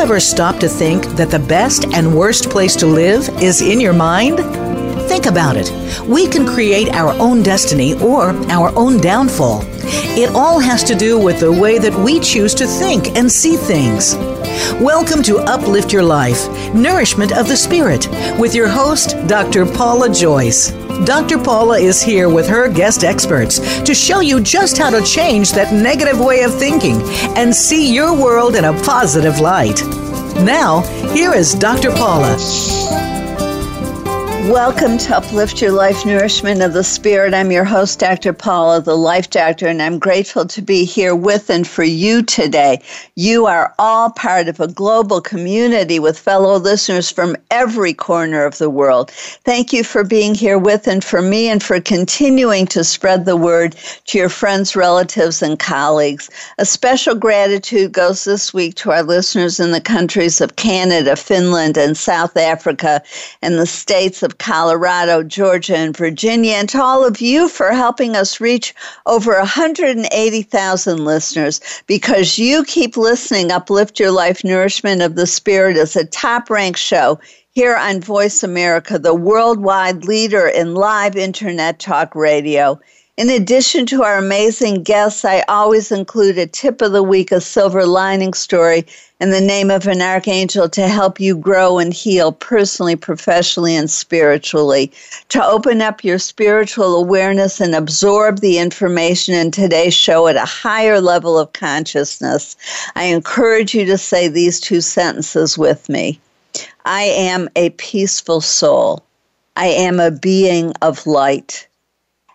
ever stop to think that the best and worst place to live is in your mind? Think about it. We can create our own destiny or our own downfall. It all has to do with the way that we choose to think and see things. Welcome to Uplift Your Life Nourishment of the Spirit with your host, Dr. Paula Joyce. Dr. Paula is here with her guest experts to show you just how to change that negative way of thinking and see your world in a positive light. Now, here is Dr. Paula. Welcome to Uplift Your Life Nourishment of the Spirit. I'm your host, Dr. Paula, the Life Doctor, and I'm grateful to be here with and for you today. You are all part of a global community with fellow listeners from every corner of the world. Thank you for being here with and for me and for continuing to spread the word to your friends, relatives, and colleagues. A special gratitude goes this week to our listeners in the countries of Canada, Finland, and South Africa, and the states of Colorado, Georgia, and Virginia, and to all of you for helping us reach over 180,000 listeners because you keep listening. Uplift Your Life Nourishment of the Spirit is a top ranked show here on Voice America, the worldwide leader in live internet talk radio. In addition to our amazing guests, I always include a tip of the week, a silver lining story, in the name of an archangel to help you grow and heal personally, professionally, and spiritually. To open up your spiritual awareness and absorb the information in today's show at a higher level of consciousness, I encourage you to say these two sentences with me I am a peaceful soul. I am a being of light.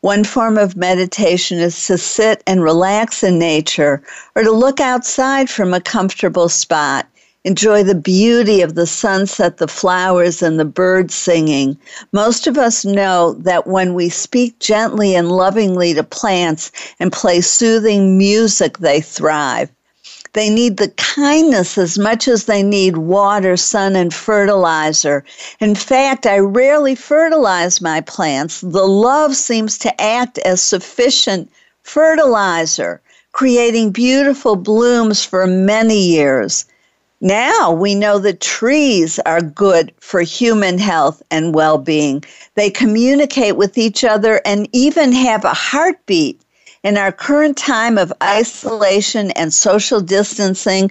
One form of meditation is to sit and relax in nature or to look outside from a comfortable spot. Enjoy the beauty of the sunset, the flowers, and the birds singing. Most of us know that when we speak gently and lovingly to plants and play soothing music, they thrive. They need the kindness as much as they need water, sun, and fertilizer. In fact, I rarely fertilize my plants. The love seems to act as sufficient fertilizer, creating beautiful blooms for many years. Now we know that trees are good for human health and well being. They communicate with each other and even have a heartbeat. In our current time of isolation and social distancing,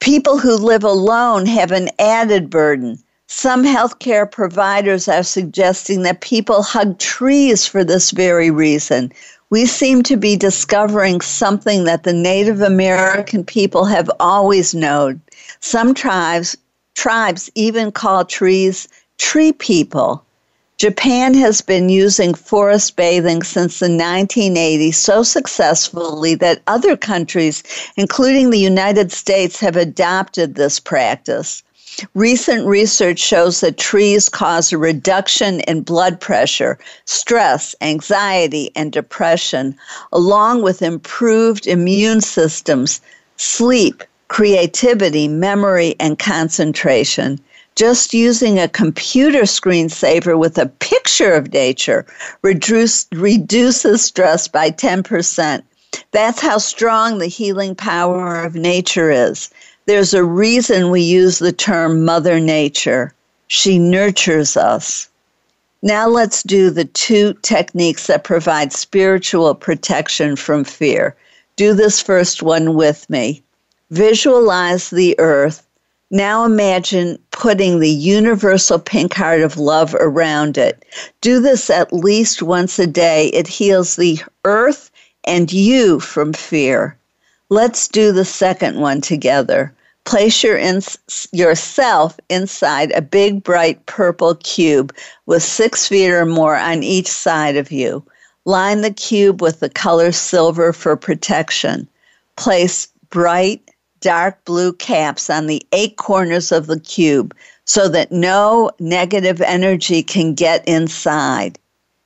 people who live alone have an added burden. Some healthcare providers are suggesting that people hug trees for this very reason. We seem to be discovering something that the Native American people have always known. Some tribes tribes even call trees tree people. Japan has been using forest bathing since the 1980s so successfully that other countries, including the United States, have adopted this practice. Recent research shows that trees cause a reduction in blood pressure, stress, anxiety, and depression, along with improved immune systems, sleep, creativity, memory, and concentration just using a computer screensaver with a picture of nature reduce, reduces stress by 10%. That's how strong the healing power of nature is. There's a reason we use the term Mother Nature. She nurtures us. Now let's do the two techniques that provide spiritual protection from fear. Do this first one with me. Visualize the earth now imagine putting the universal pink heart of love around it. Do this at least once a day. It heals the earth and you from fear. Let's do the second one together. Place your yourself inside a big, bright purple cube with six feet or more on each side of you. Line the cube with the color silver for protection. Place bright, dark blue caps on the eight corners of the cube so that no negative energy can get inside.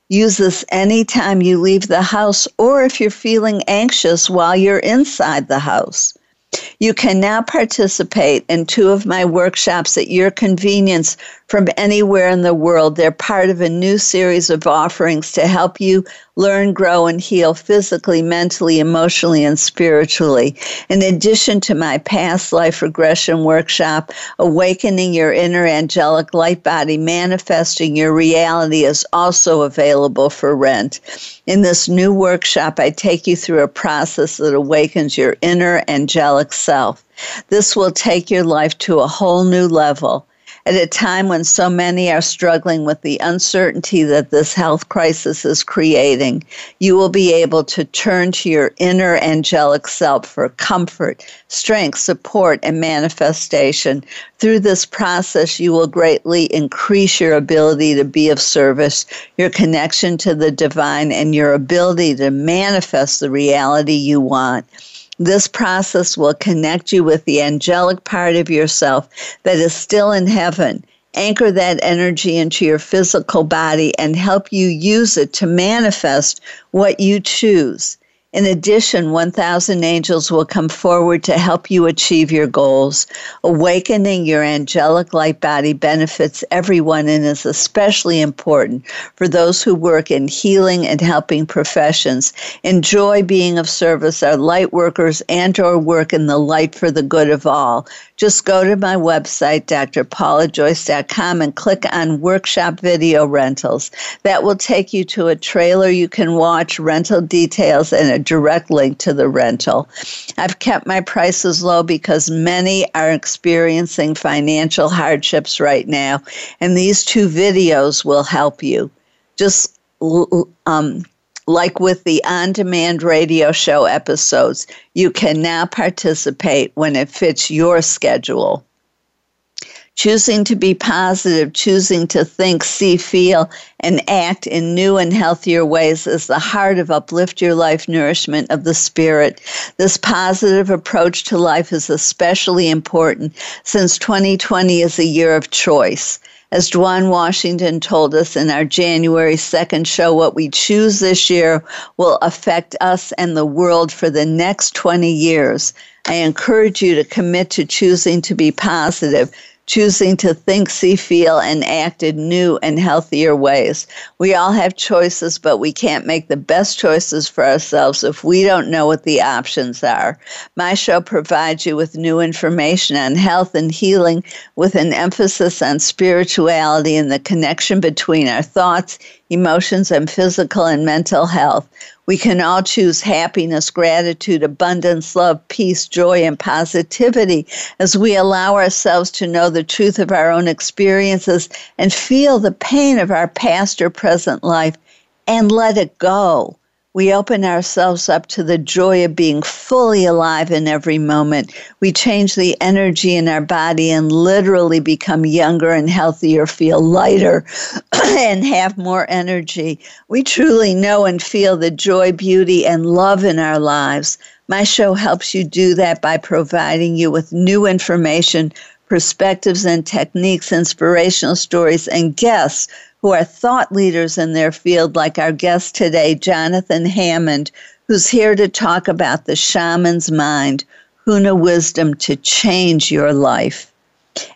Use this anytime you leave the house or if you're feeling anxious while you're inside the house. You can now participate in two of my workshops at your convenience from anywhere in the world. They're part of a new series of offerings to help you learn, grow, and heal physically, mentally, emotionally, and spiritually. In addition to my past life regression workshop, Awakening Your Inner Angelic Light Body, Manifesting Your Reality is also available for rent. In this new workshop, I take you through a process that awakens your inner angelic self. This will take your life to a whole new level at a time when so many are struggling with the uncertainty that this health crisis is creating, you will be able to turn to your inner angelic self for comfort, strength, support, and manifestation. Through this process, you will greatly increase your ability to be of service, your connection to the divine, and your ability to manifest the reality you want. This process will connect you with the angelic part of yourself that is still in heaven. Anchor that energy into your physical body and help you use it to manifest what you choose. In addition, 1,000 angels will come forward to help you achieve your goals. Awakening your angelic light body benefits everyone and is especially important for those who work in healing and helping professions. Enjoy being of service, our light workers and or work in the light for the good of all. Just go to my website, drpaulajoyce.com, and click on Workshop Video Rentals. That will take you to a trailer you can watch, rental details, and a direct link to the rental. I've kept my prices low because many are experiencing financial hardships right now, and these two videos will help you. Just um, like with the on demand radio show episodes, you can now participate when it fits your schedule. Choosing to be positive, choosing to think, see, feel, and act in new and healthier ways is the heart of Uplift Your Life Nourishment of the Spirit. This positive approach to life is especially important since 2020 is a year of choice. As Dwan Washington told us in our January 2nd show, what we choose this year will affect us and the world for the next 20 years. I encourage you to commit to choosing to be positive, choosing to think, see, feel, and act in new and healthier ways. We all have choices, but we can't make the best choices for ourselves if we don't know what the options are. My show provides you with new information on health and healing with an emphasis on spirituality and the connection between our thoughts, emotions, and physical and mental health. We can all choose happiness, gratitude, abundance, love, peace, joy, and positivity as we allow ourselves to know the truth of our own experiences and feel the pain of our past or present life and let it go we open ourselves up to the joy of being fully alive in every moment. We change the energy in our body and literally become younger and healthier, feel lighter, and have more energy. We truly know and feel the joy, beauty, and love in our lives. My show helps you do that by providing you with new information, perspectives, and techniques, inspirational stories, and guests who are thought leaders in their field, like our guest today, Jonathan Hammond, who's here to talk about the shaman's mind, Huna wisdom to change your life.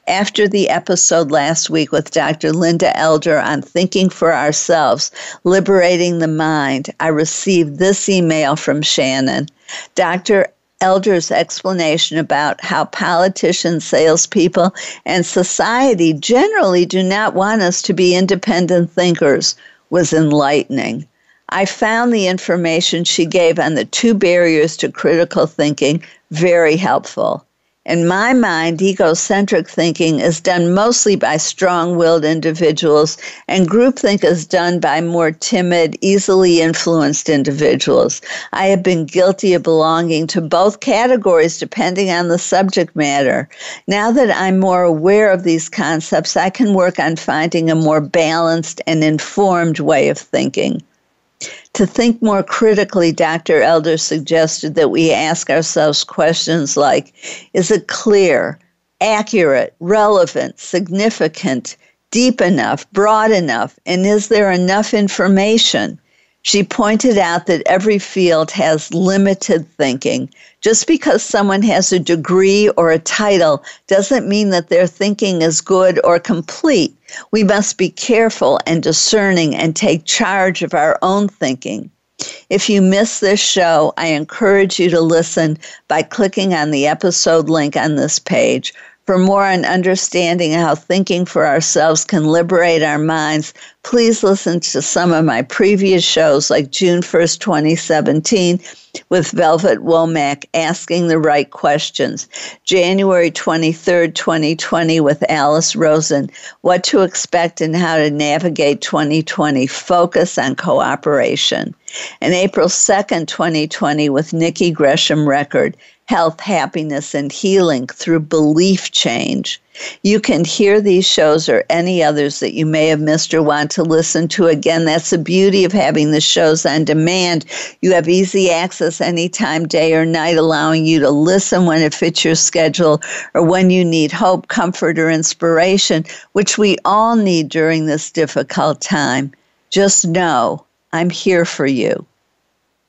After the episode last week with Dr. Linda Elder on thinking for ourselves, liberating the mind, I received this email from Shannon. Dr. Elder's explanation about how politicians, salespeople, and society generally do not want us to be independent thinkers was enlightening. I found the information she gave on the two barriers to critical thinking very helpful. In my mind, egocentric thinking is done mostly by strong willed individuals, and groupthink is done by more timid, easily influenced individuals. I have been guilty of belonging to both categories depending on the subject matter. Now that I'm more aware of these concepts, I can work on finding a more balanced and informed way of thinking. To think more critically, Dr. Elder suggested that we ask ourselves questions like Is it clear, accurate, relevant, significant, deep enough, broad enough, and is there enough information? She pointed out that every field has limited thinking. Just because someone has a degree or a title doesn't mean that their thinking is good or complete. We must be careful and discerning and take charge of our own thinking. If you miss this show, I encourage you to listen by clicking on the episode link on this page for more on understanding how thinking for ourselves can liberate our minds, please listen to some of my previous shows like June 1st, 2017 with Velvet Womack asking the right questions. January 23rd, 2020 with Alice Rosen, what to expect and how to navigate 2020, focus on cooperation. And April 2nd, 2020 with Nikki Gresham Record, health, happiness, and healing through belief change. You can hear these shows or any others that you may have missed or want to listen to again. That's the beauty of having the shows on demand. You have easy access anytime, day or night, allowing you to listen when it fits your schedule or when you need hope, comfort, or inspiration, which we all need during this difficult time. Just know I'm here for you.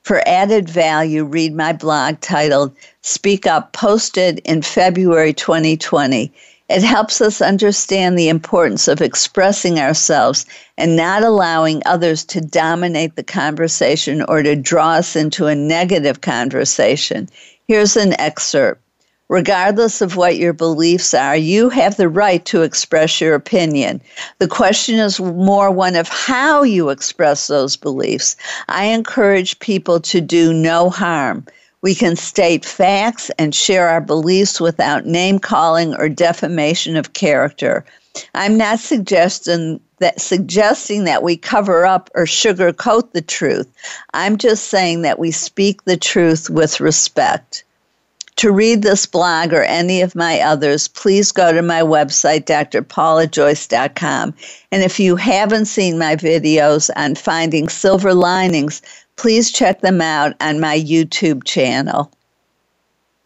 For added value, read my blog titled Speak Up, posted in February 2020. It helps us understand the importance of expressing ourselves and not allowing others to dominate the conversation or to draw us into a negative conversation. Here's an excerpt. Regardless of what your beliefs are, you have the right to express your opinion. The question is more one of how you express those beliefs. I encourage people to do no harm. We can state facts and share our beliefs without name calling or defamation of character. I'm not suggesting that suggesting that we cover up or sugarcoat the truth. I'm just saying that we speak the truth with respect. To read this blog or any of my others, please go to my website, drpaulajoyce.com. And if you haven't seen my videos on finding silver linings, please check them out on my YouTube channel.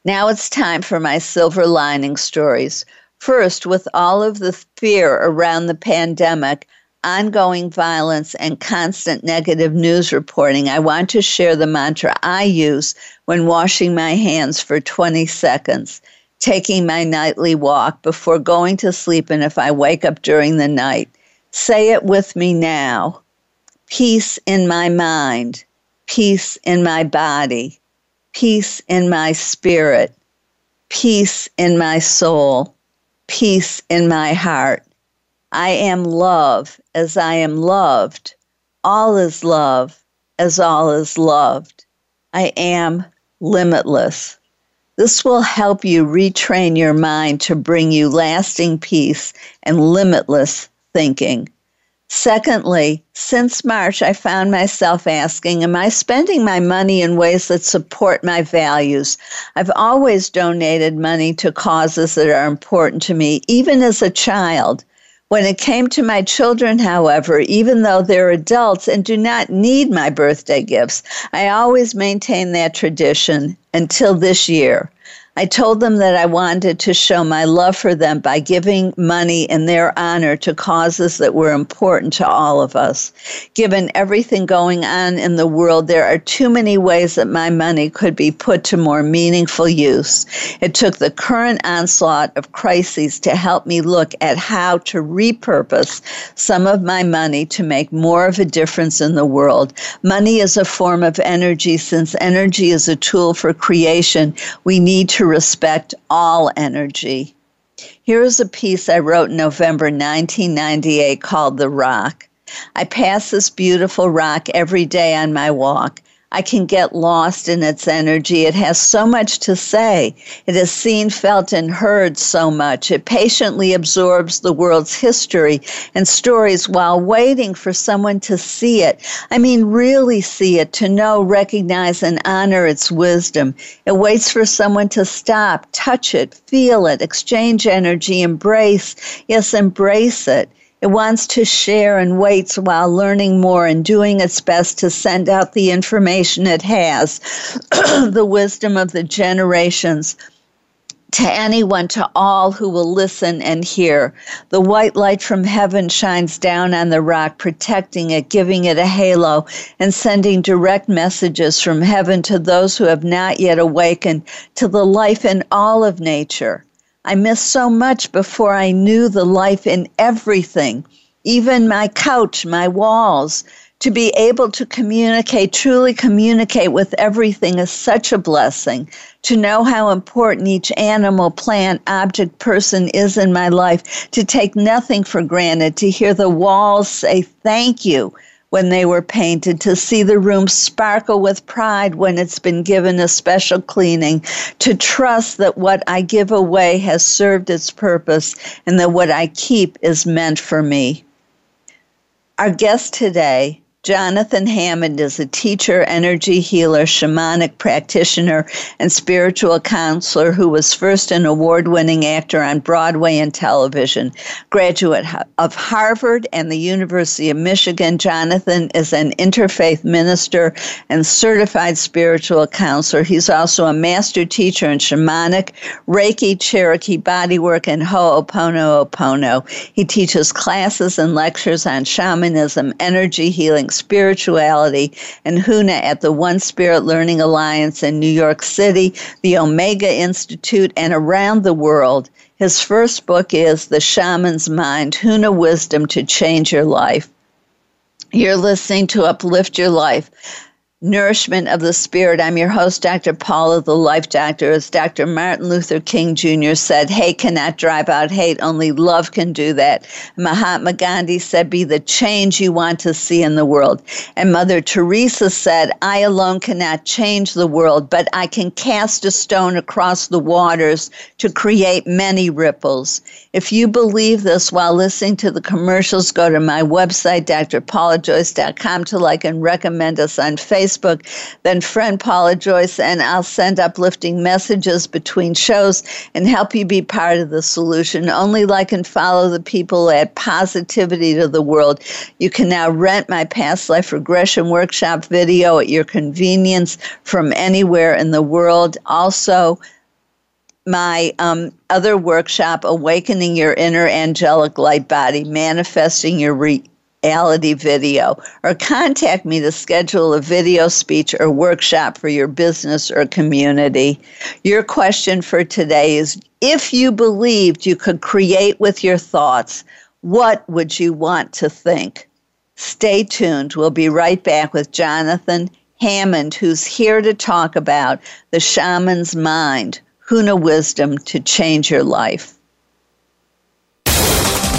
Now it's time for my silver lining stories. First, with all of the fear around the pandemic, ongoing violence, and constant negative news reporting, I want to share the mantra I use when washing my hands for 20 seconds, taking my nightly walk before going to sleep, and if I wake up during the night. Say it with me now peace in my mind, peace in my body, peace in my spirit, peace in my soul, peace in my heart. I am love as I am loved. All is love as all is loved. I am limitless. This will help you retrain your mind to bring you lasting peace and limitless thinking. Secondly, since March, I found myself asking, Am I spending my money in ways that support my values? I've always donated money to causes that are important to me, even as a child. When it came to my children, however, even though they're adults and do not need my birthday gifts, I always maintained that tradition until this year. I told them that I wanted to show my love for them by giving money in their honor to causes that were important to all of us. Given everything going on in the world, there are too many ways that my money could be put to more meaningful use. It took the current onslaught of crises to help me look at how to repurpose some of my money to make more of a difference in the world. Money is a form of energy. Since energy is a tool for creation, we need to respect all energy. Here is a piece I wrote in November 1998 called The Rock. I pass this beautiful rock every day on my walk. I can get lost in its energy. It has so much to say. It has seen, felt, and heard so much. It patiently absorbs the world's history and stories while waiting for someone to see it. I mean, really see it, to know, recognize, and honor its wisdom. It waits for someone to stop, touch it, feel it, exchange energy, embrace, yes, embrace it. It wants to share and waits while learning more and doing its best to send out the information it has, the wisdom of the generations to anyone, to all who will listen and hear. The white light from heaven shines down on the rock, protecting it, giving it a halo, and sending direct messages from heaven to those who have not yet awakened to the life in all of nature. I missed so much before I knew the life in everything, even my couch, my walls. To be able to communicate, truly communicate with everything is such a blessing. To know how important each animal, plant, object, person is in my life, to take nothing for granted, to hear the walls say thank you when they were painted, to see the room sparkle with pride when it's been given a special cleaning, to trust that what I give away has served its purpose and that what I keep is meant for me. Our guest today Jonathan Hammond is a teacher, energy healer, shamanic practitioner, and spiritual counselor who was first an award winning actor on Broadway and television. Graduate of Harvard and the University of Michigan, Jonathan is an interfaith minister and certified spiritual counselor. He's also a master teacher in shamanic, Reiki, Cherokee bodywork, and Ho'oponopono. He teaches classes and lectures on shamanism, energy healing, spirituality and Huna at the One Spirit Learning Alliance in New York City, the Omega Institute, and around the world. His first book is The Shaman's Mind Huna Wisdom to Change Your Life. You're listening to Uplift Your Life nourishment of the spirit. I'm your host, Dr. Paula, the life doctor. As Dr. Martin Luther King Jr. said, hate cannot drive out hate, only love can do that. Mahatma Gandhi said, be the change you want to see in the world. And Mother Teresa said, I alone cannot change the world, but I can cast a stone across the waters to create many ripples. If you believe this while listening to the commercials, go to my website, drpaulajoyce.com to like and recommend us on Facebook Facebook, then friend Paula Joyce, and I'll send uplifting messages between shows and help you be part of the solution. Only like and follow the people add positivity to the world. You can now rent my past life regression workshop video at your convenience from anywhere in the world. Also, my um, other workshop, Awakening Your Inner Angelic Light Body, Manifesting Your Re- reality video or contact me to schedule a video speech or workshop for your business or community. Your question for today is if you believed you could create with your thoughts, what would you want to think? Stay tuned. We'll be right back with Jonathan Hammond, who's here to talk about the shaman's mind, Huna wisdom to change your life.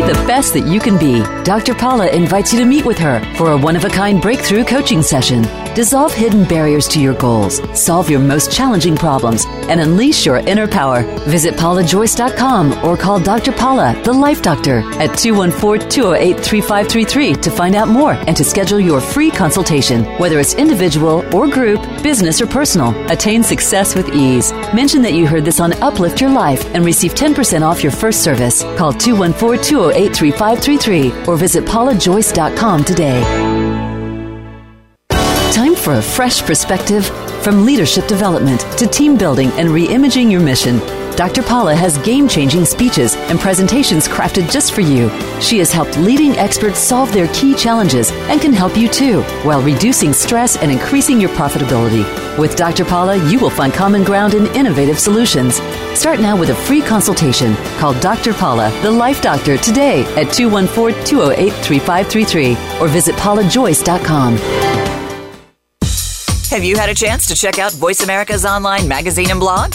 the best that you can be. Dr. Paula invites you to meet with her for a one of a kind breakthrough coaching session. Dissolve hidden barriers to your goals, solve your most challenging problems, and unleash your inner power. Visit paulajoyce.com or call Dr. Paula, the Life Doctor, at 214 208 3533 to find out more and to schedule your free consultation, whether it's individual or group, business or personal. Attain success with ease. Mention that you heard this on Uplift Your Life and receive 10% off your first service. Call 214 208 3533 or visit paulajoyce.com today Time for a fresh perspective from leadership development to team building and reimagining your mission. Dr. Paula has game changing speeches and presentations crafted just for you. She has helped leading experts solve their key challenges and can help you too, while reducing stress and increasing your profitability. With Dr. Paula, you will find common ground and innovative solutions. Start now with a free consultation. Call Dr. Paula, the Life Doctor, today at 214 208 3533 or visit paulajoyce.com. Have you had a chance to check out Voice America's online magazine and blog?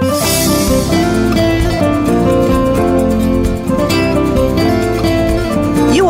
Música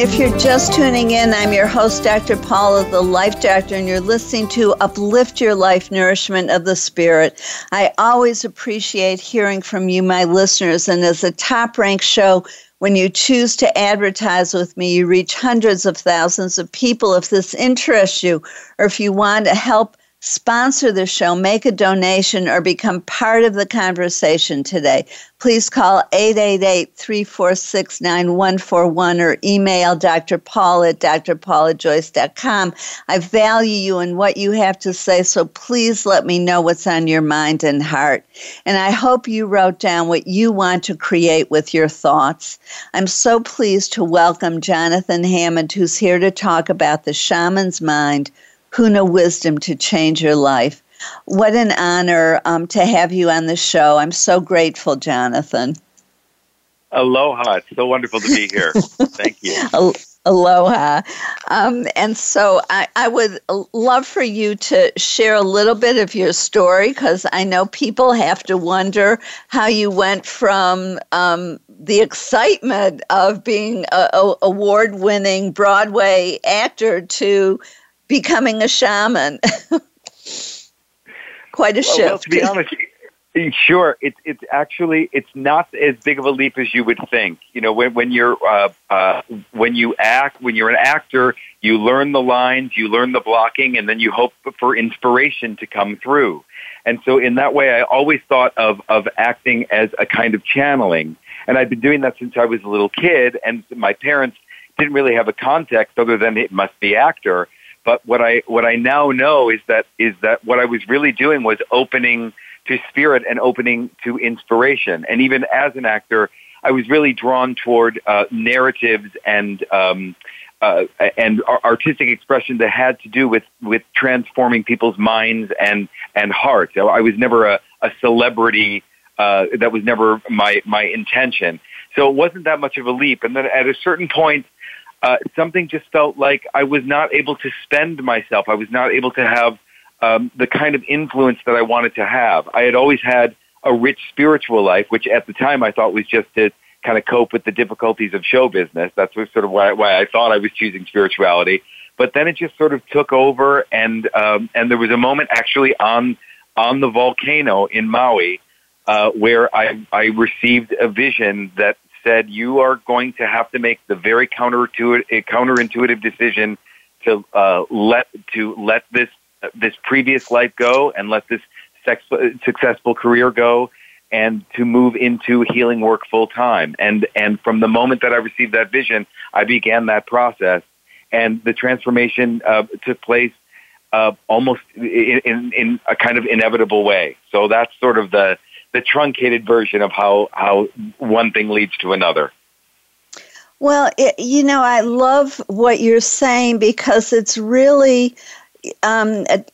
If you're just tuning in, I'm your host, Dr. Paula, the Life Doctor, and you're listening to Uplift Your Life Nourishment of the Spirit. I always appreciate hearing from you, my listeners, and as a top ranked show, when you choose to advertise with me, you reach hundreds of thousands of people. If this interests you, or if you want to help sponsor the show, make a donation, or become part of the conversation today, please call 888-346-9141 or email Dr. Paul at drpaulajoyce.com. I value you and what you have to say, so please let me know what's on your mind and heart. And I hope you wrote down what you want to create with your thoughts. I'm so pleased to welcome Jonathan Hammond, who's here to talk about the shaman's mind – Huna wisdom to change your life. What an honor um, to have you on the show. I'm so grateful, Jonathan. Aloha. It's so wonderful to be here. Thank you. Aloha. Um, and so I, I, would love for you to share a little bit of your story because I know people have to wonder how you went from um, the excitement of being a award winning Broadway actor to becoming a shaman. Quite a shift. Well, to be honest, sure, it's it's actually it's not as big of a leap as you would think. You know, when when you're uh, uh, when you act, when you're an actor, you learn the lines, you learn the blocking, and then you hope for inspiration to come through. And so, in that way, I always thought of of acting as a kind of channeling. And I've been doing that since I was a little kid, and my parents didn't really have a context other than it must be actor. But what I what I now know is that is that what I was really doing was opening to spirit and opening to inspiration. And even as an actor, I was really drawn toward uh, narratives and um, uh, and artistic expression that had to do with with transforming people's minds and and hearts. I was never a, a celebrity. Uh, that was never my my intention. So it wasn't that much of a leap. And then at a certain point, uh, something just felt like I was not able to spend myself. I was not able to have um, the kind of influence that I wanted to have. I had always had a rich spiritual life, which at the time I thought was just to kind of cope with the difficulties of show business. That's sort of why, why I thought I was choosing spirituality. But then it just sort of took over, and um, and there was a moment actually on on the volcano in Maui uh, where I I received a vision that said you are going to have to make the very counterintuitive, counterintuitive decision to uh, let to let this this previous life go and let this sex, successful career go and to move into healing work full time. And and from the moment that I received that vision, I began that process, and the transformation uh, took place uh, almost in, in, in a kind of inevitable way. So that's sort of the the truncated version of how how one thing leads to another. Well, it, you know, I love what you're saying because it's really um, a,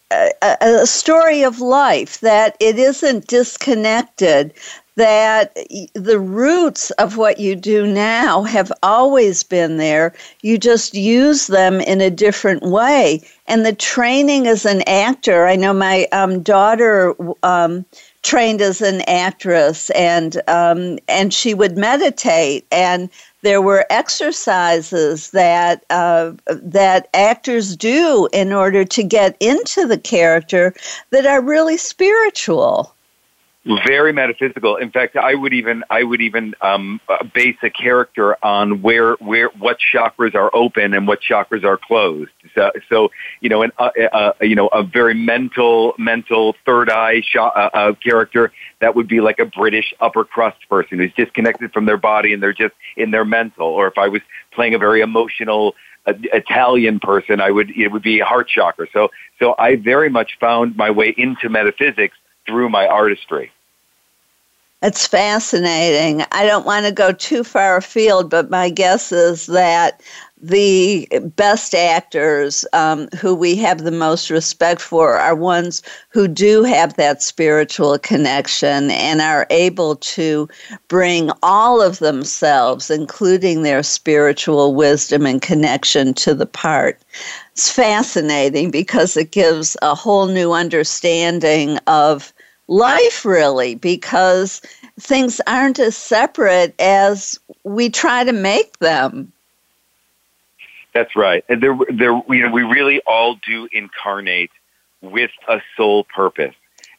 a, a, story of life that it isn't disconnected that the roots of what you do now have always been there. You just use them in a different way. And the training as an actor, I know my um, daughter um, trained as an actress, and um, and she would meditate, and there were exercises that uh, that actors do in order to get into the character that are really spiritual very metaphysical. In fact, I would even I would even um, base a character on where where what chakras are open and what chakras are closed. So, so you know, an uh, uh, you know a very mental mental third eye sh- uh, uh, character that would be like a British upper crust person who's disconnected from their body and they're just in their mental. Or if I was playing a very emotional uh, Italian person, I would it would be a heart chakra. So so I very much found my way into metaphysics through my artistry. It's fascinating. I don't want to go too far afield, but my guess is that the best actors um, who we have the most respect for are ones who do have that spiritual connection and are able to bring all of themselves, including their spiritual wisdom and connection, to the part. It's fascinating because it gives a whole new understanding of life, really, because things aren't as separate as we try to make them. That's right. And there, there, you know, we really all do incarnate with a soul purpose.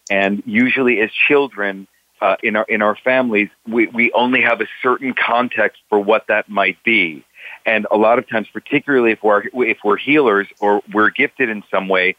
And usually, as children uh, in our in our families, we, we only have a certain context for what that might be. And a lot of times, particularly if we're if we're healers or we're gifted in some way,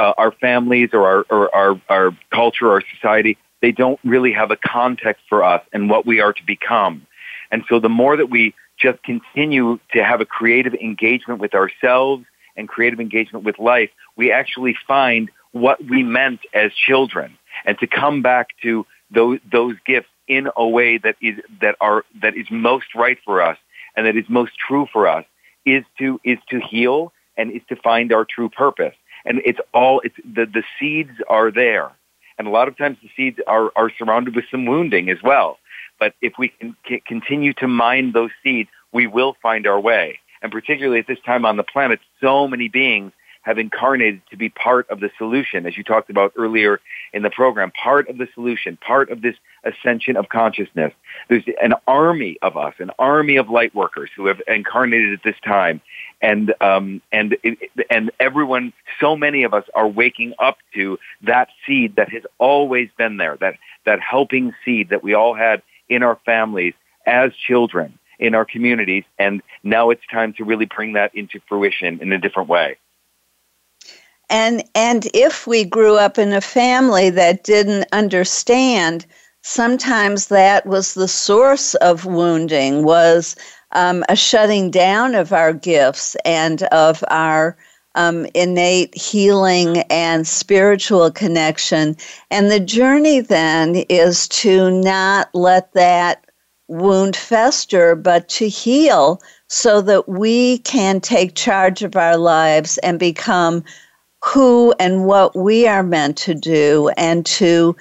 uh, our families or our, or our, our culture or society, they don't really have a context for us and what we are to become. And so the more that we just continue to have a creative engagement with ourselves and creative engagement with life, we actually find what we meant as children and to come back to those, those gifts in a way that is, that are, that is most right for us and that is most true for us is to, is to heal and is to find our true purpose and it's all it's the the seeds are there, and a lot of times the seeds are are surrounded with some wounding as well. But if we can continue to mine those seeds, we will find our way. And particularly at this time on the planet, so many beings have incarnated to be part of the solution, as you talked about earlier in the program, part of the solution, part of this ascension of consciousness. There's an army of us, an army of light workers who have incarnated at this time. And, um, and, and everyone, so many of us are waking up to that seed that has always been there, that, that helping seed that we all had in our families as children, in our communities. And now it's time to really bring that into fruition in a different way and and if we grew up in a family that didn't understand sometimes that was the source of wounding was um, a shutting down of our gifts and of our um, innate healing and spiritual connection. And the journey then is to not let that wound fester but to heal so that we can take charge of our lives and become who and what we are meant to do and to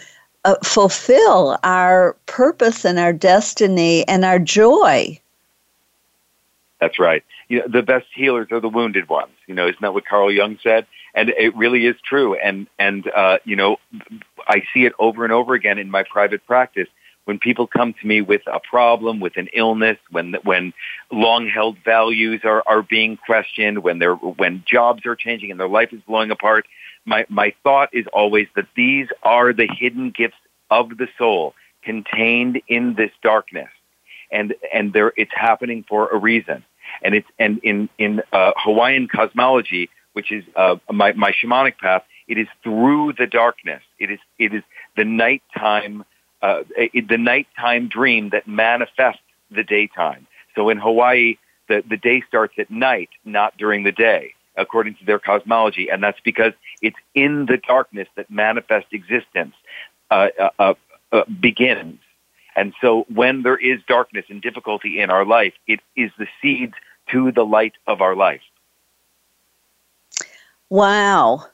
uh, fulfill our purpose and our destiny and our joy. That's right. You know, the best healers are the wounded ones. You know, isn't that what Carl Jung said? And it really is true. And and uh, you know, I see it over and over again in my private practice when people come to me with a problem, with an illness, when when long held values are, are being questioned, when they're when jobs are changing and their life is blowing apart, my my thought is always that these are the hidden gifts of the soul contained in this darkness, and and there it's happening for a reason, and it's and in in uh, Hawaiian cosmology, which is uh, my my shamanic path, it is through the darkness. It is it is the nighttime uh, the nighttime dream that manifests the daytime. So in Hawaii, the, the day starts at night, not during the day, according to their cosmology. And that's because It's in the darkness that manifest existence uh, uh, uh, uh, begins. And so when there is darkness and difficulty in our life, it is the seeds to the light of our life. Wow.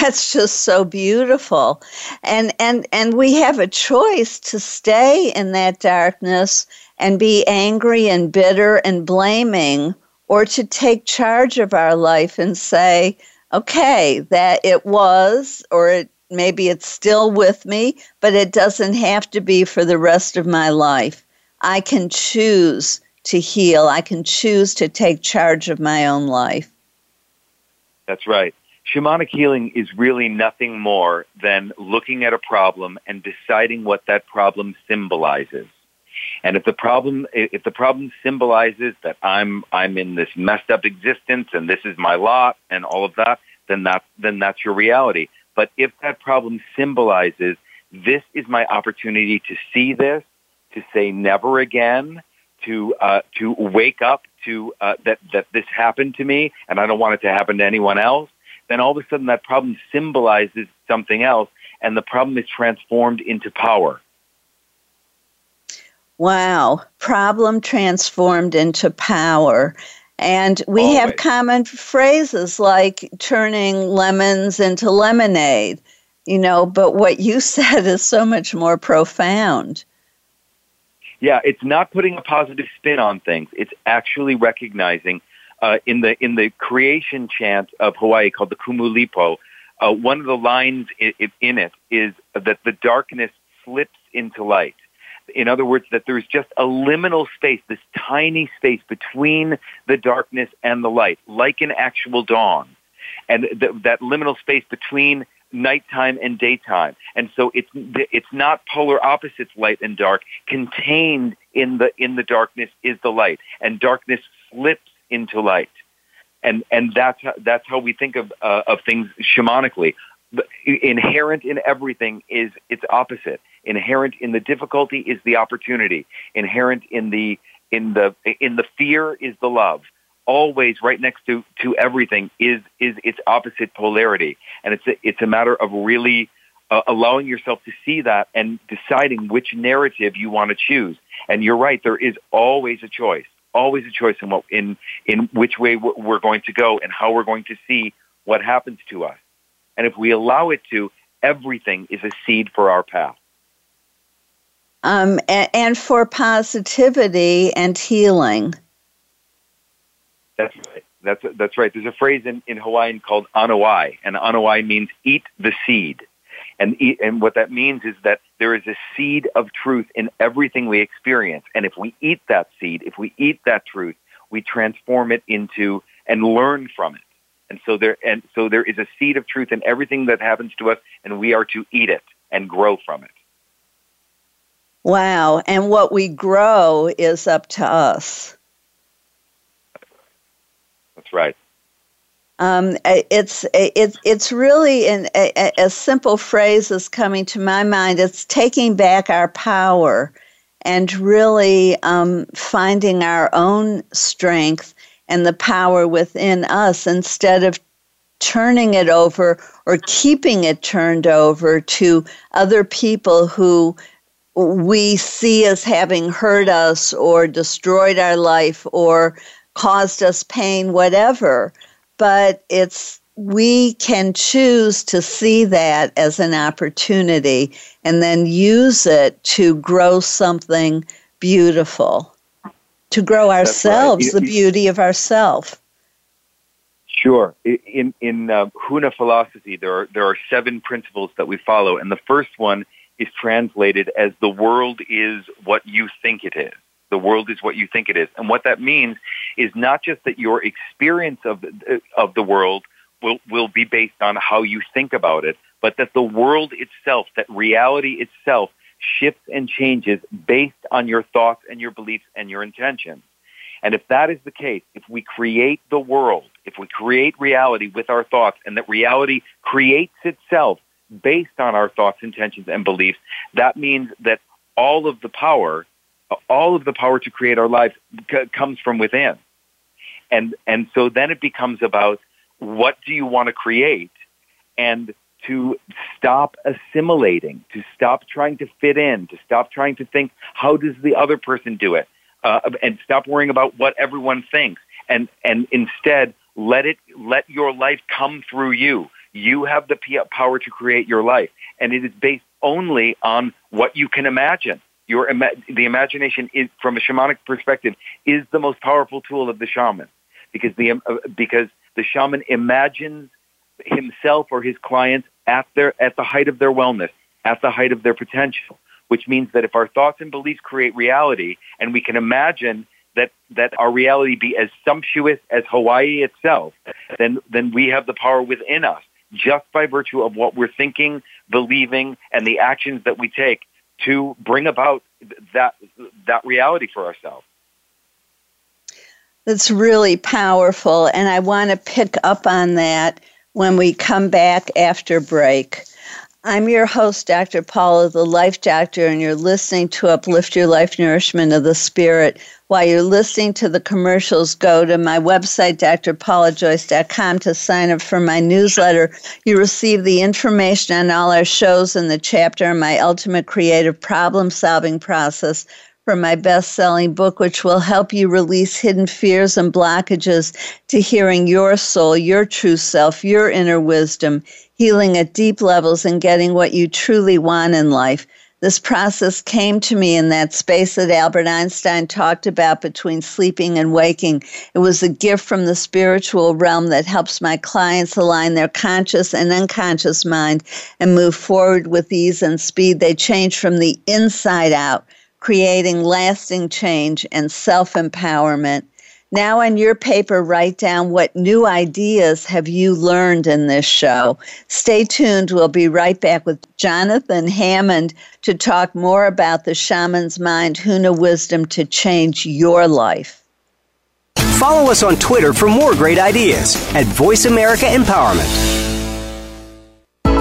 That's just so beautiful. And and and we have a choice to stay in that darkness and be angry and bitter and blaming or to take charge of our life and say, okay, that it was or it maybe it's still with me, but it doesn't have to be for the rest of my life. I can choose to heal. I can choose to take charge of my own life. That's right shamanic healing is really nothing more than looking at a problem and deciding what that problem symbolizes. And if the problem if the problem symbolizes that I'm I'm in this messed up existence and this is my lot and all of that, then that then that's your reality. But if that problem symbolizes this is my opportunity to see this, to say never again, to uh, to wake up to uh, that that this happened to me and I don't want it to happen to anyone else, then all of a sudden that problem symbolizes something else and the problem is transformed into power. Wow, problem transformed into power. And we Always. have common phrases like turning lemons into lemonade, you know, but what you said is so much more profound. Yeah, it's not putting a positive spin on things. It's actually recognizing uh, in the in the creation chant of Hawaii called the Kumulipo, uh, one of the lines in, in it is that the darkness slips into light. In other words, that there's just a liminal space, this tiny space between the darkness and the light, like an actual dawn. And th- that liminal space between nighttime and daytime. And so it's it's not polar opposites, light and dark. Contained in the in the darkness is the light, and darkness slips into light. And, and that's, how, that's how we think of, uh, of things shamanically. The, inherent in everything is its opposite. Inherent in the difficulty is the opportunity. Inherent in the, in the, in the fear is the love always right next to, to everything is, is its opposite polarity. And it's a, it's a matter of really uh, allowing yourself to see that and deciding which narrative you want to choose. And you're right, there is always a choice always a choice in what in in which way we're going to go and how we're going to see what happens to us. And if we allow it to, everything is a seed for our path. Um, and, and for positivity and healing. That's right. That's that's right. There's a phrase in, in Hawaiian called anawai, and anawai means eat the seed. And, and what that means is that there is a seed of truth in everything we experience. And if we eat that seed, if we eat that truth, we transform it into and learn from it. And so there, and so there is a seed of truth in everything that happens to us, and we are to eat it and grow from it. Wow. And what we grow is up to us. That's right. Um, it's it's it's really a, a, simple phrase is coming to my mind. It's taking back our power and really um, finding our own strength and the power within us instead of turning it over or keeping it turned over to other people who we see as having hurt us or destroyed our life or caused us pain, whatever but it's we can choose to see that as an opportunity and then use it to grow something beautiful, to grow ourselves, right. the beauty of ourself. Sure. In in uh, Huna philosophy, there are there are seven principles that we follow, and the first one is translated as "the world is what you think it is." The world is what you think it is. And what that means is not just that your experience of, of the world will, will be based on how you think about it, but that the world itself, that reality itself shifts and changes based on your thoughts and your beliefs and your intentions. And if that is the case, if we create the world, if we create reality with our thoughts and that reality creates itself based on our thoughts, intentions, and beliefs, that means that all of the power all of the power to create our lives c- comes from within. And, and so then it becomes about what do you want to create? and to stop assimilating, to stop trying to fit in, to stop trying to think, how does the other person do it? Uh, and stop worrying about what everyone thinks and, and instead let it, let your life come through you. You have the power to create your life and it is based only on what you can imagine. Your, the imagination is, from a shamanic perspective, is the most powerful tool of the shaman because the, uh, because the shaman imagines himself or his clients at their at the height of their wellness, at the height of their potential. Which means that if our thoughts and beliefs create reality, and we can imagine that that our reality be as sumptuous as Hawaii itself, then then we have the power within us just by virtue of what we're thinking, believing, and the actions that we take to bring about that that reality for ourselves. That's really powerful, and I want to pick up on that when we come back after break. I'm your host, Dr. Paula, the Life Doctor, and you're listening to Uplift Your Life Nourishment of the Spirit. While you're listening to the commercials, go to my website, drpaulajoyce.com, to sign up for my newsletter. You receive the information on all our shows in the chapter on my ultimate creative problem solving process from my best selling book, which will help you release hidden fears and blockages to hearing your soul, your true self, your inner wisdom, healing at deep levels, and getting what you truly want in life. This process came to me in that space that Albert Einstein talked about between sleeping and waking. It was a gift from the spiritual realm that helps my clients align their conscious and unconscious mind and move forward with ease and speed. They change from the inside out creating lasting change and self empowerment. Now, on your paper, write down what new ideas have you learned in this show. Stay tuned. We'll be right back with Jonathan Hammond to talk more about the shaman's mind, Huna wisdom to change your life. Follow us on Twitter for more great ideas at Voice America Empowerment.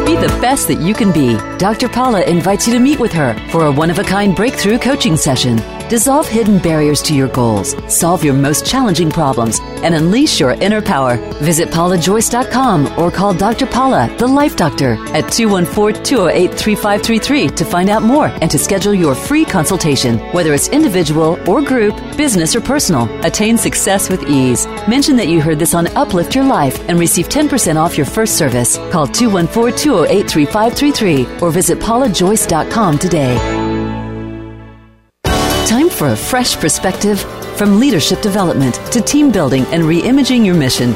Be the best that you can be. Dr. Paula invites you to meet with her for a one of a kind breakthrough coaching session. Dissolve hidden barriers to your goals, solve your most challenging problems, and unleash your inner power. Visit paulajoyce.com or call Dr. Paula, the Life Doctor, at 214 208 3533 to find out more and to schedule your free consultation. Whether it's individual or group, business or personal, attain success with ease. Mention that you heard this on Uplift Your Life and receive 10% off your first service. Call 214 208 3533 or visit paulajoyce.com today. Time for a fresh perspective from leadership development to team building and reimaging your mission.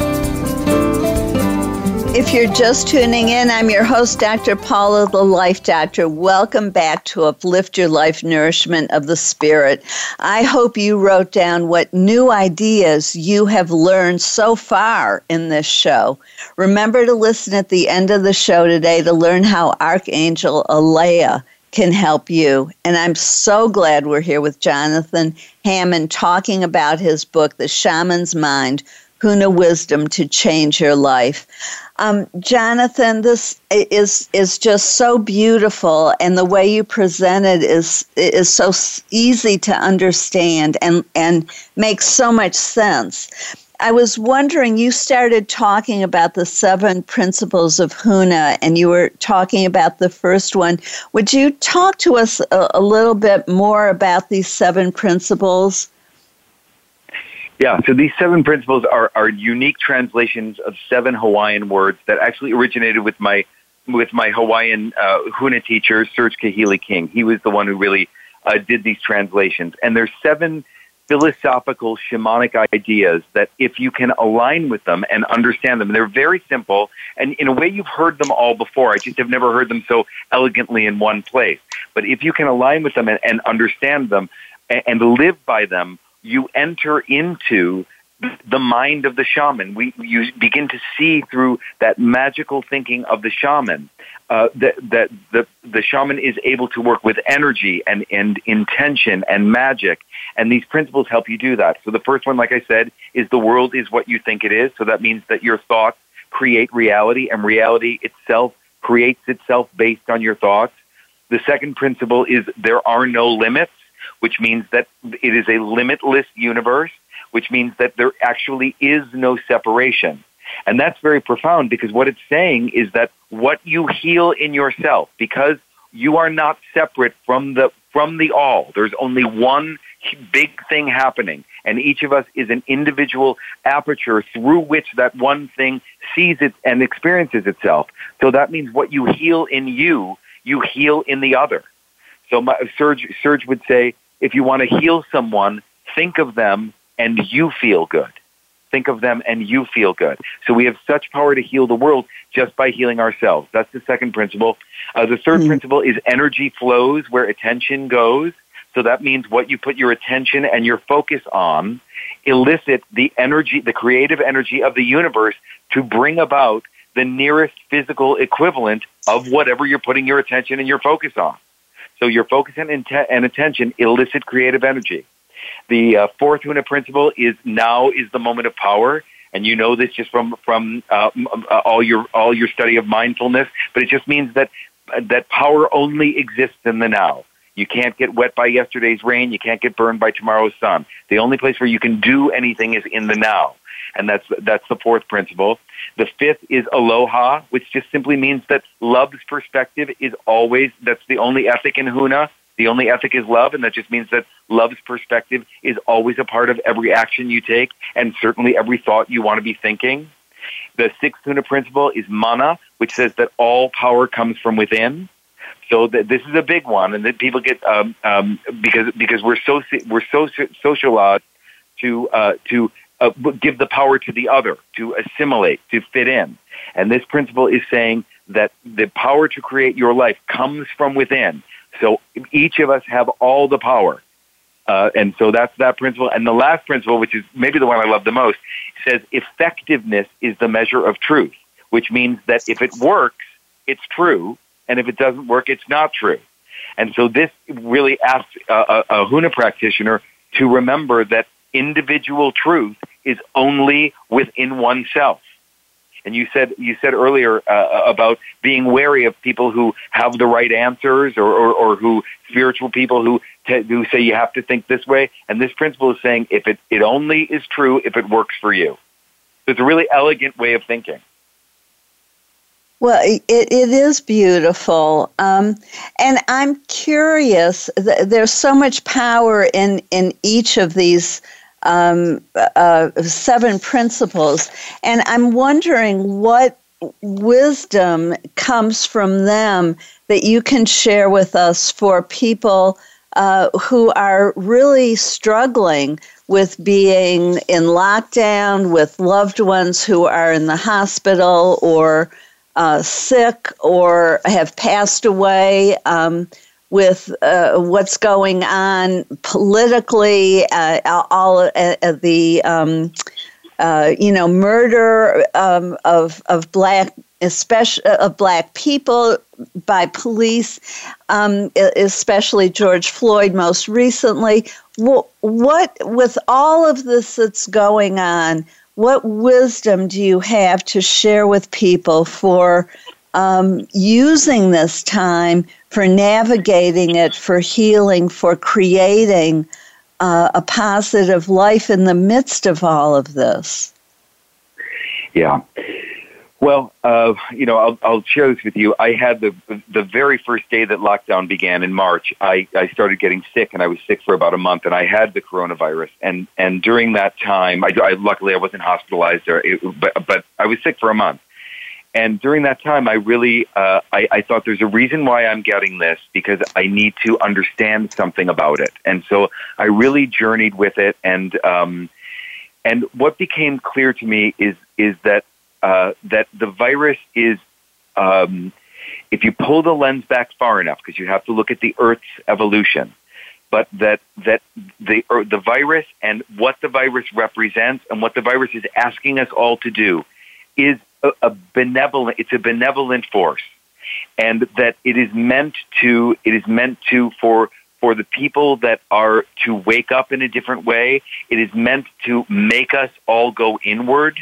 If you're just tuning in, I'm your host, Dr. Paula, the Life Doctor. Welcome back to Uplift Your Life Nourishment of the Spirit. I hope you wrote down what new ideas you have learned so far in this show. Remember to listen at the end of the show today to learn how Archangel Alea can help you. And I'm so glad we're here with Jonathan Hammond talking about his book, The Shaman's Mind Huna Wisdom to Change Your Life. Um, Jonathan, this is is just so beautiful, and the way you present it is is so easy to understand and and makes so much sense. I was wondering, you started talking about the seven principles of Huna, and you were talking about the first one. Would you talk to us a, a little bit more about these seven principles? Yeah, so these seven principles are, are unique translations of seven Hawaiian words that actually originated with my with my Hawaiian uh, Huna teacher, Serge Kahili King. He was the one who really uh, did these translations. And there's seven philosophical shamanic ideas that if you can align with them and understand them, they're very simple. And in a way, you've heard them all before. I just have never heard them so elegantly in one place. But if you can align with them and, and understand them and, and live by them, you enter into the mind of the shaman. We you begin to see through that magical thinking of the shaman uh, that that the the shaman is able to work with energy and and intention and magic, and these principles help you do that. So the first one, like I said, is the world is what you think it is. So that means that your thoughts create reality, and reality itself creates itself based on your thoughts. The second principle is there are no limits which means that it is a limitless universe, which means that there actually is no separation. And that's very profound because what it's saying is that what you heal in yourself, because you are not separate from the from the all. There's only one big thing happening, and each of us is an individual aperture through which that one thing sees it and experiences itself. So that means what you heal in you, you heal in the other. So my, Serge, Serge would say, if you want to heal someone, think of them and you feel good. Think of them and you feel good. So we have such power to heal the world just by healing ourselves. That's the second principle. Uh, the 3rd mm-hmm. principle is energy flows where attention goes. So that means what you put your attention and your focus on elicit the energy, the creative energy of the universe to bring about the nearest physical equivalent of whatever you're putting your attention and your focus on. So your focus and, intent and attention elicit creative energy. The uh, fourth Huna principle is now is the moment of power, and you know this just from from uh, uh, all your all your study of mindfulness. But it just means that that power only exists in the now. You can't get wet by yesterday's rain. You can't get burned by tomorrow's sun. The only place where you can do anything is in the now and that's that's the fourth principle. The fifth is aloha, which just simply means that love's perspective is always that's the only ethic in Huna. The only ethic is love, and that just means that love's perspective is always a part of every action you take, and certainly every thought you want to be thinking. The sixth Huna principle is mana, which says that all power comes from within. So that this is a big one, and that people get um, um, because because we're so we're so socialized to uh, to uh, give the power to the other, to assimilate, to fit in. And this principle is saying that the power to create your life comes from within. So each of us have all the power. Uh, and so that's that principle. And the last principle, which is maybe the one I love the most, says effectiveness is the measure of truth, which means that if it works, it's true. And if it doesn't work, it's not true. And so this really asks a, a, a Huna practitioner to remember that individual truth is only within oneself. And you said you said earlier uh, about being wary of people who have the right answers, or, or, or who spiritual people who t- who say you have to think this way. And this principle is saying if it it only is true if it works for you. It's a really elegant way of thinking. Well, it, it is beautiful. Um, and I'm curious, there's so much power in, in each of these um, uh, seven principles. And I'm wondering what wisdom comes from them that you can share with us for people uh, who are really struggling with being in lockdown, with loved ones who are in the hospital or uh, sick or have passed away. Um, with uh, what's going on politically, uh, all uh, the um, uh, you know murder um, of of black especially uh, of black people by police, um, especially George Floyd most recently. What, with all of this that's going on, what wisdom do you have to share with people for um, using this time for navigating it, for healing, for creating uh, a positive life in the midst of all of this? Yeah. Well, uh, you know, I'll, I'll share this with you. I had the the very first day that lockdown began in March. I, I started getting sick, and I was sick for about a month, and I had the coronavirus. And and during that time, I, I luckily I wasn't hospitalized, or it, but but I was sick for a month. And during that time, I really uh, I, I thought there's a reason why I'm getting this because I need to understand something about it. And so I really journeyed with it, and um, and what became clear to me is is that uh, that the virus is, um, if you pull the lens back far enough, because you have to look at the Earth's evolution, but that that the the virus and what the virus represents and what the virus is asking us all to do is a, a benevolent. It's a benevolent force, and that it is meant to. It is meant to for for the people that are to wake up in a different way. It is meant to make us all go inward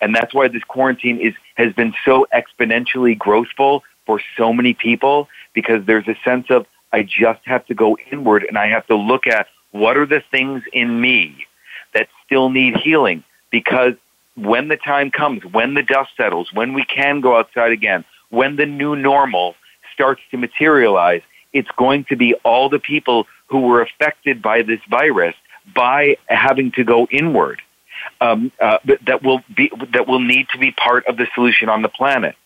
and that's why this quarantine is has been so exponentially growthful for so many people because there's a sense of I just have to go inward and I have to look at what are the things in me that still need healing because when the time comes, when the dust settles, when we can go outside again, when the new normal starts to materialize, it's going to be all the people who were affected by this virus by having to go inward um, uh, that will be that will need to be part of the solution on the planet.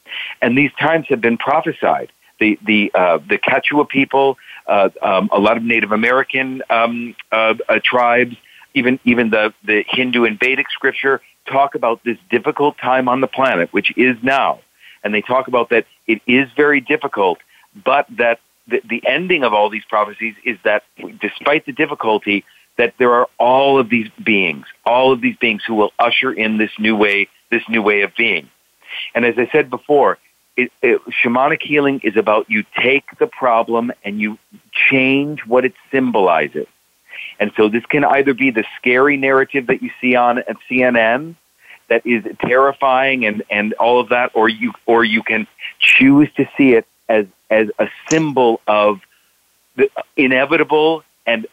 And these times have been prophesied. The the uh, the Quechua people, uh, um, a lot of Native American um, uh, uh, tribes, even even the the Hindu and Vedic scripture talk about this difficult time on the planet, which is now, and they talk about that it is very difficult, but that the, the ending of all these prophecies is that despite the difficulty, that there are all of these beings, all of these beings who will usher in this new way, this new way of being. And as I said before, it, it, shamanic healing is about you take the problem and you change what it symbolizes. And so this can either be the scary narrative that you see on CNN that is terrifying and, and all of that, or you or you can choose to see it as as a symbol of the inevitable and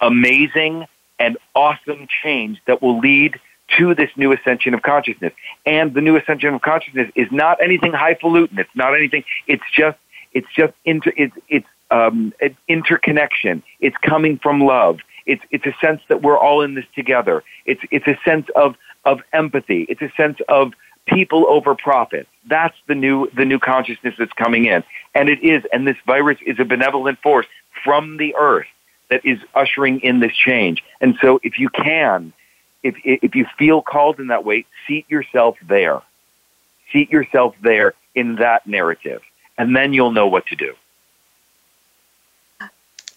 amazing and awesome change that will lead to this new ascension of consciousness. And the new ascension of consciousness is not anything highfalutin. It's not anything. It's just it's just inter, it's it's um, interconnection. It's coming from love. It's it's a sense that we're all in this together. It's it's a sense of of empathy. It's a sense of people over profit. That's the new the new consciousness that's coming in. And it is and this virus is a benevolent force from the earth that is ushering in this change. And so if you can, if, if you feel called in that way, seat yourself there. Seat yourself there in that narrative. And then you'll know what to do.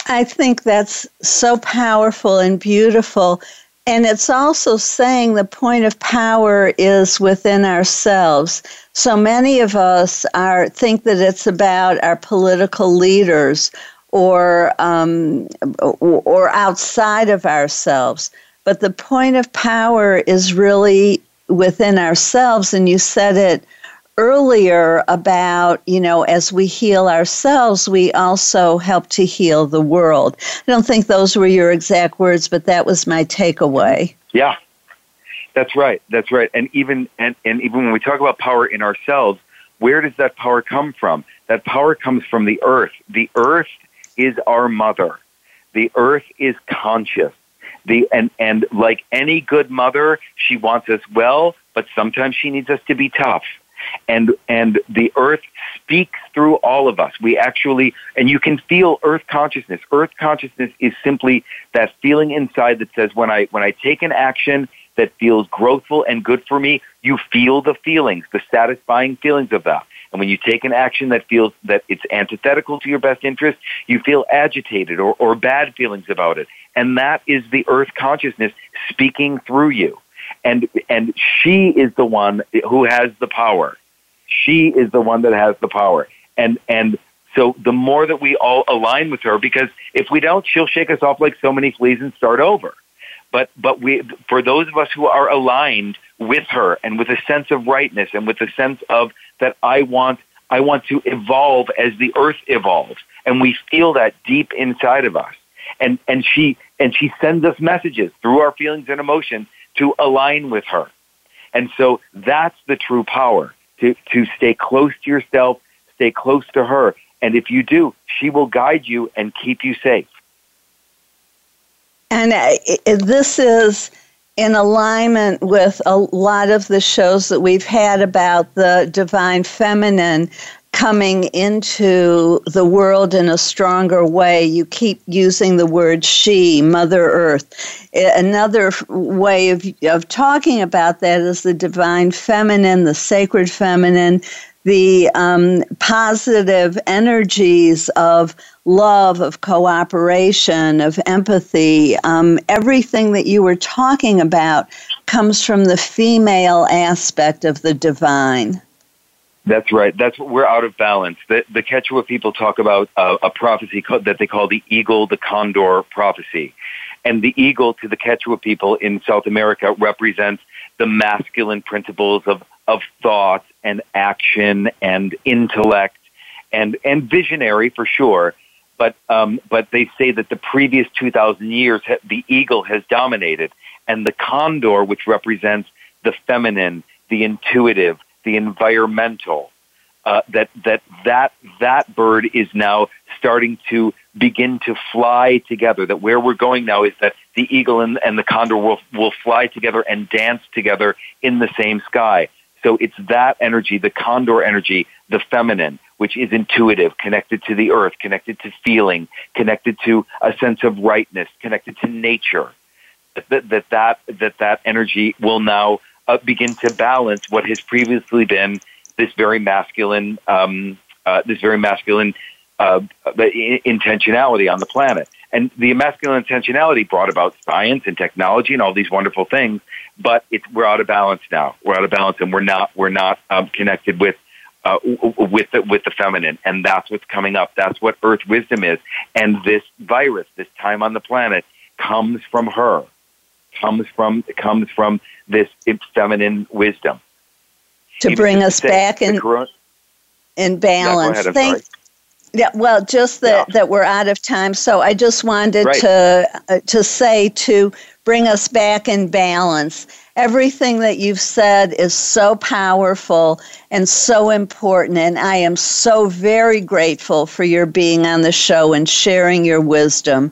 I think that's so powerful and beautiful. And it's also saying the point of power is within ourselves. So many of us are think that it's about our political leaders or um, or outside of ourselves. But the point of power is really within ourselves, and you said it earlier about you know as we heal ourselves we also help to heal the world. I don't think those were your exact words but that was my takeaway. Yeah. That's right. That's right. And even and, and even when we talk about power in ourselves where does that power come from? That power comes from the earth. The earth is our mother. The earth is conscious. The, and, and like any good mother, she wants us well, but sometimes she needs us to be tough. And and the earth speaks through all of us. We actually, and you can feel earth consciousness. Earth consciousness is simply that feeling inside that says, when I when I take an action that feels growthful and good for me, you feel the feelings, the satisfying feelings of that. And when you take an action that feels that it's antithetical to your best interest, you feel agitated or, or bad feelings about it. And that is the earth consciousness speaking through you. And, and she is the one who has the power. She is the one that has the power. And, and so the more that we all align with her, because if we don't, she'll shake us off like so many fleas and start over. But, but we, for those of us who are aligned with her and with a sense of rightness and with a sense of that I want, I want to evolve as the earth evolves. And we feel that deep inside of us. And, and she, and she sends us messages through our feelings and emotions to align with her. And so that's the true power to, to stay close to yourself, stay close to her. And if you do, she will guide you and keep you safe. And uh, this is in alignment with a lot of the shows that we've had about the divine feminine coming into the world in a stronger way. You keep using the word she, Mother Earth. Another way of, of talking about that is the divine feminine, the sacred feminine, the um, positive energies of love, of cooperation, of empathy. Um, everything that you were talking about comes from the female aspect of the divine. That's right. That's we're out of balance. The, the Quechua people talk about a prophecy called, that they call the eagle, the condor prophecy. And the eagle to the Quechua people in South America represents the masculine principles of, of thought and action and intellect and, and visionary for sure. But, um, but they say that the previous 2,000 years, the eagle has dominated. And the condor, which represents the feminine, the intuitive, the environmental, uh, that that that that bird is now starting to begin to fly together. That where we're going now is that the eagle and, and the condor will will fly together and dance together in the same sky. So it's that energy, the condor energy, the feminine, which is intuitive, connected to the earth, connected to feeling, connected to a sense of rightness, connected to nature. That that that that, that energy will now uh, begin to balance what has previously been this very masculine, um, uh, this very masculine uh, intentionality on the planet. And the masculine intentionality brought about science and technology and all these wonderful things, but it's, we're out of balance now. We're out of balance, and we're not we're not um, connected with uh, with the, with the feminine, and that's what's coming up. That's what Earth wisdom is, and this virus, this time on the planet, comes from her, comes from comes from this feminine wisdom. To Even bring us back in, in balance. Yeah, Thank, yeah, well, just that, yeah. that we're out of time. So I just wanted right. to uh, to say to bring us back in balance. Everything that you've said is so powerful and so important, and I am so very grateful for your being on the show and sharing your wisdom.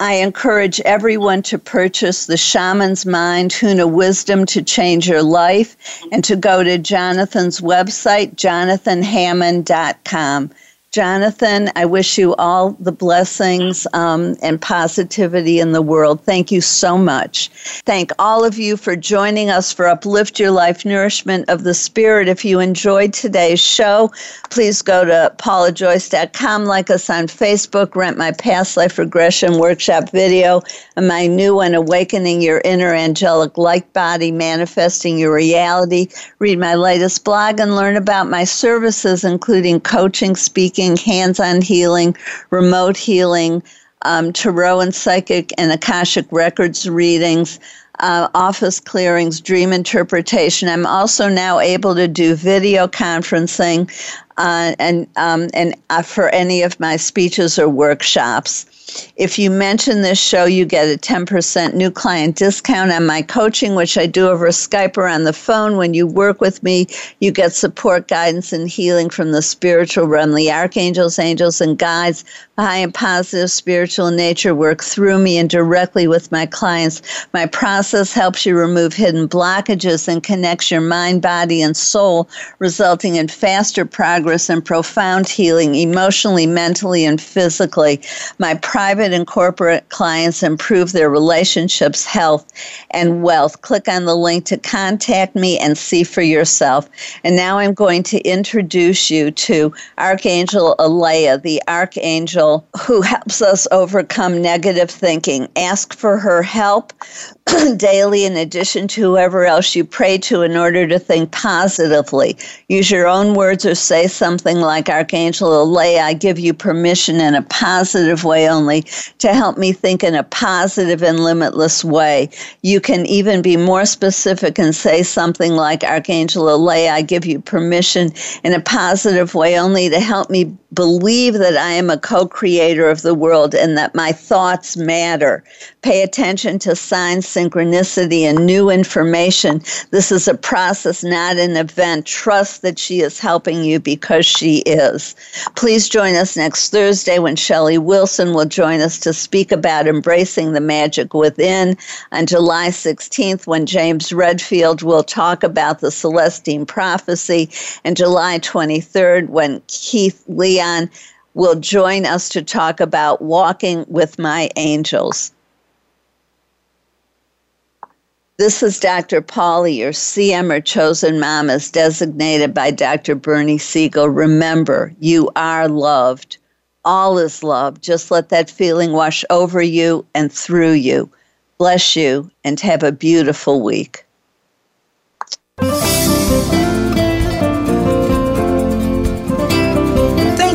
I encourage everyone to purchase The Shaman's Mind, Huna Wisdom to Change Your Life, and to go to Jonathan's website, jonathanhammond.com. Jonathan, I wish you all the blessings um, and positivity in the world. Thank you so much. Thank all of you for joining us for Uplift Your Life Nourishment of the Spirit. If you enjoyed today's show, please go to paulajoyce.com, like us on Facebook, rent my past life regression workshop video, and my new one, Awakening Your Inner Angelic Light Body, Manifesting Your Reality. Read my latest blog and learn about my services, including coaching, speaking, hands on healing, remote healing, um, tarot and psychic and Akashic records readings. Uh, office clearings, dream interpretation. I'm also now able to do video conferencing uh, and um, and uh, for any of my speeches or workshops. If you mention this show, you get a 10% new client discount on my coaching, which I do over Skype or on the phone. When you work with me, you get support, guidance, and healing from the spiritual realm. The archangels, angels, and guides, high and positive spiritual nature work through me and directly with my clients. My process helps you remove hidden blockages and connects your mind, body, and soul, resulting in faster progress and profound healing emotionally, mentally, and physically. My private and corporate clients improve their relationships, health, and wealth. Click on the link to contact me and see for yourself. And now I'm going to introduce you to Archangel Alea, the Archangel who helps us overcome negative thinking. Ask for her help daily in addition to whoever else you pray to in order to think positively. Use your own words or say something like Archangel Alea, I give you permission in a positive way only to help me think in a positive and limitless way. You can even be more specific and say something like Archangel Alea, I give you permission in a positive way only to help me believe that I am a co creator of the world and that my thoughts matter. Pay attention to signs, synchronicity, and new information. This is a process, not an event. Trust that she is helping you because she is. Please join us next Thursday when Shelley Wilson will join us to speak about embracing the magic within. On July 16th, when James Redfield will talk about the Celestine prophecy. And July 23rd, when Keith Leon will join us to talk about walking with my angels. This is Dr. Paula, your CM or chosen mom, as designated by Dr. Bernie Siegel. Remember, you are loved. All is love. Just let that feeling wash over you and through you. Bless you and have a beautiful week.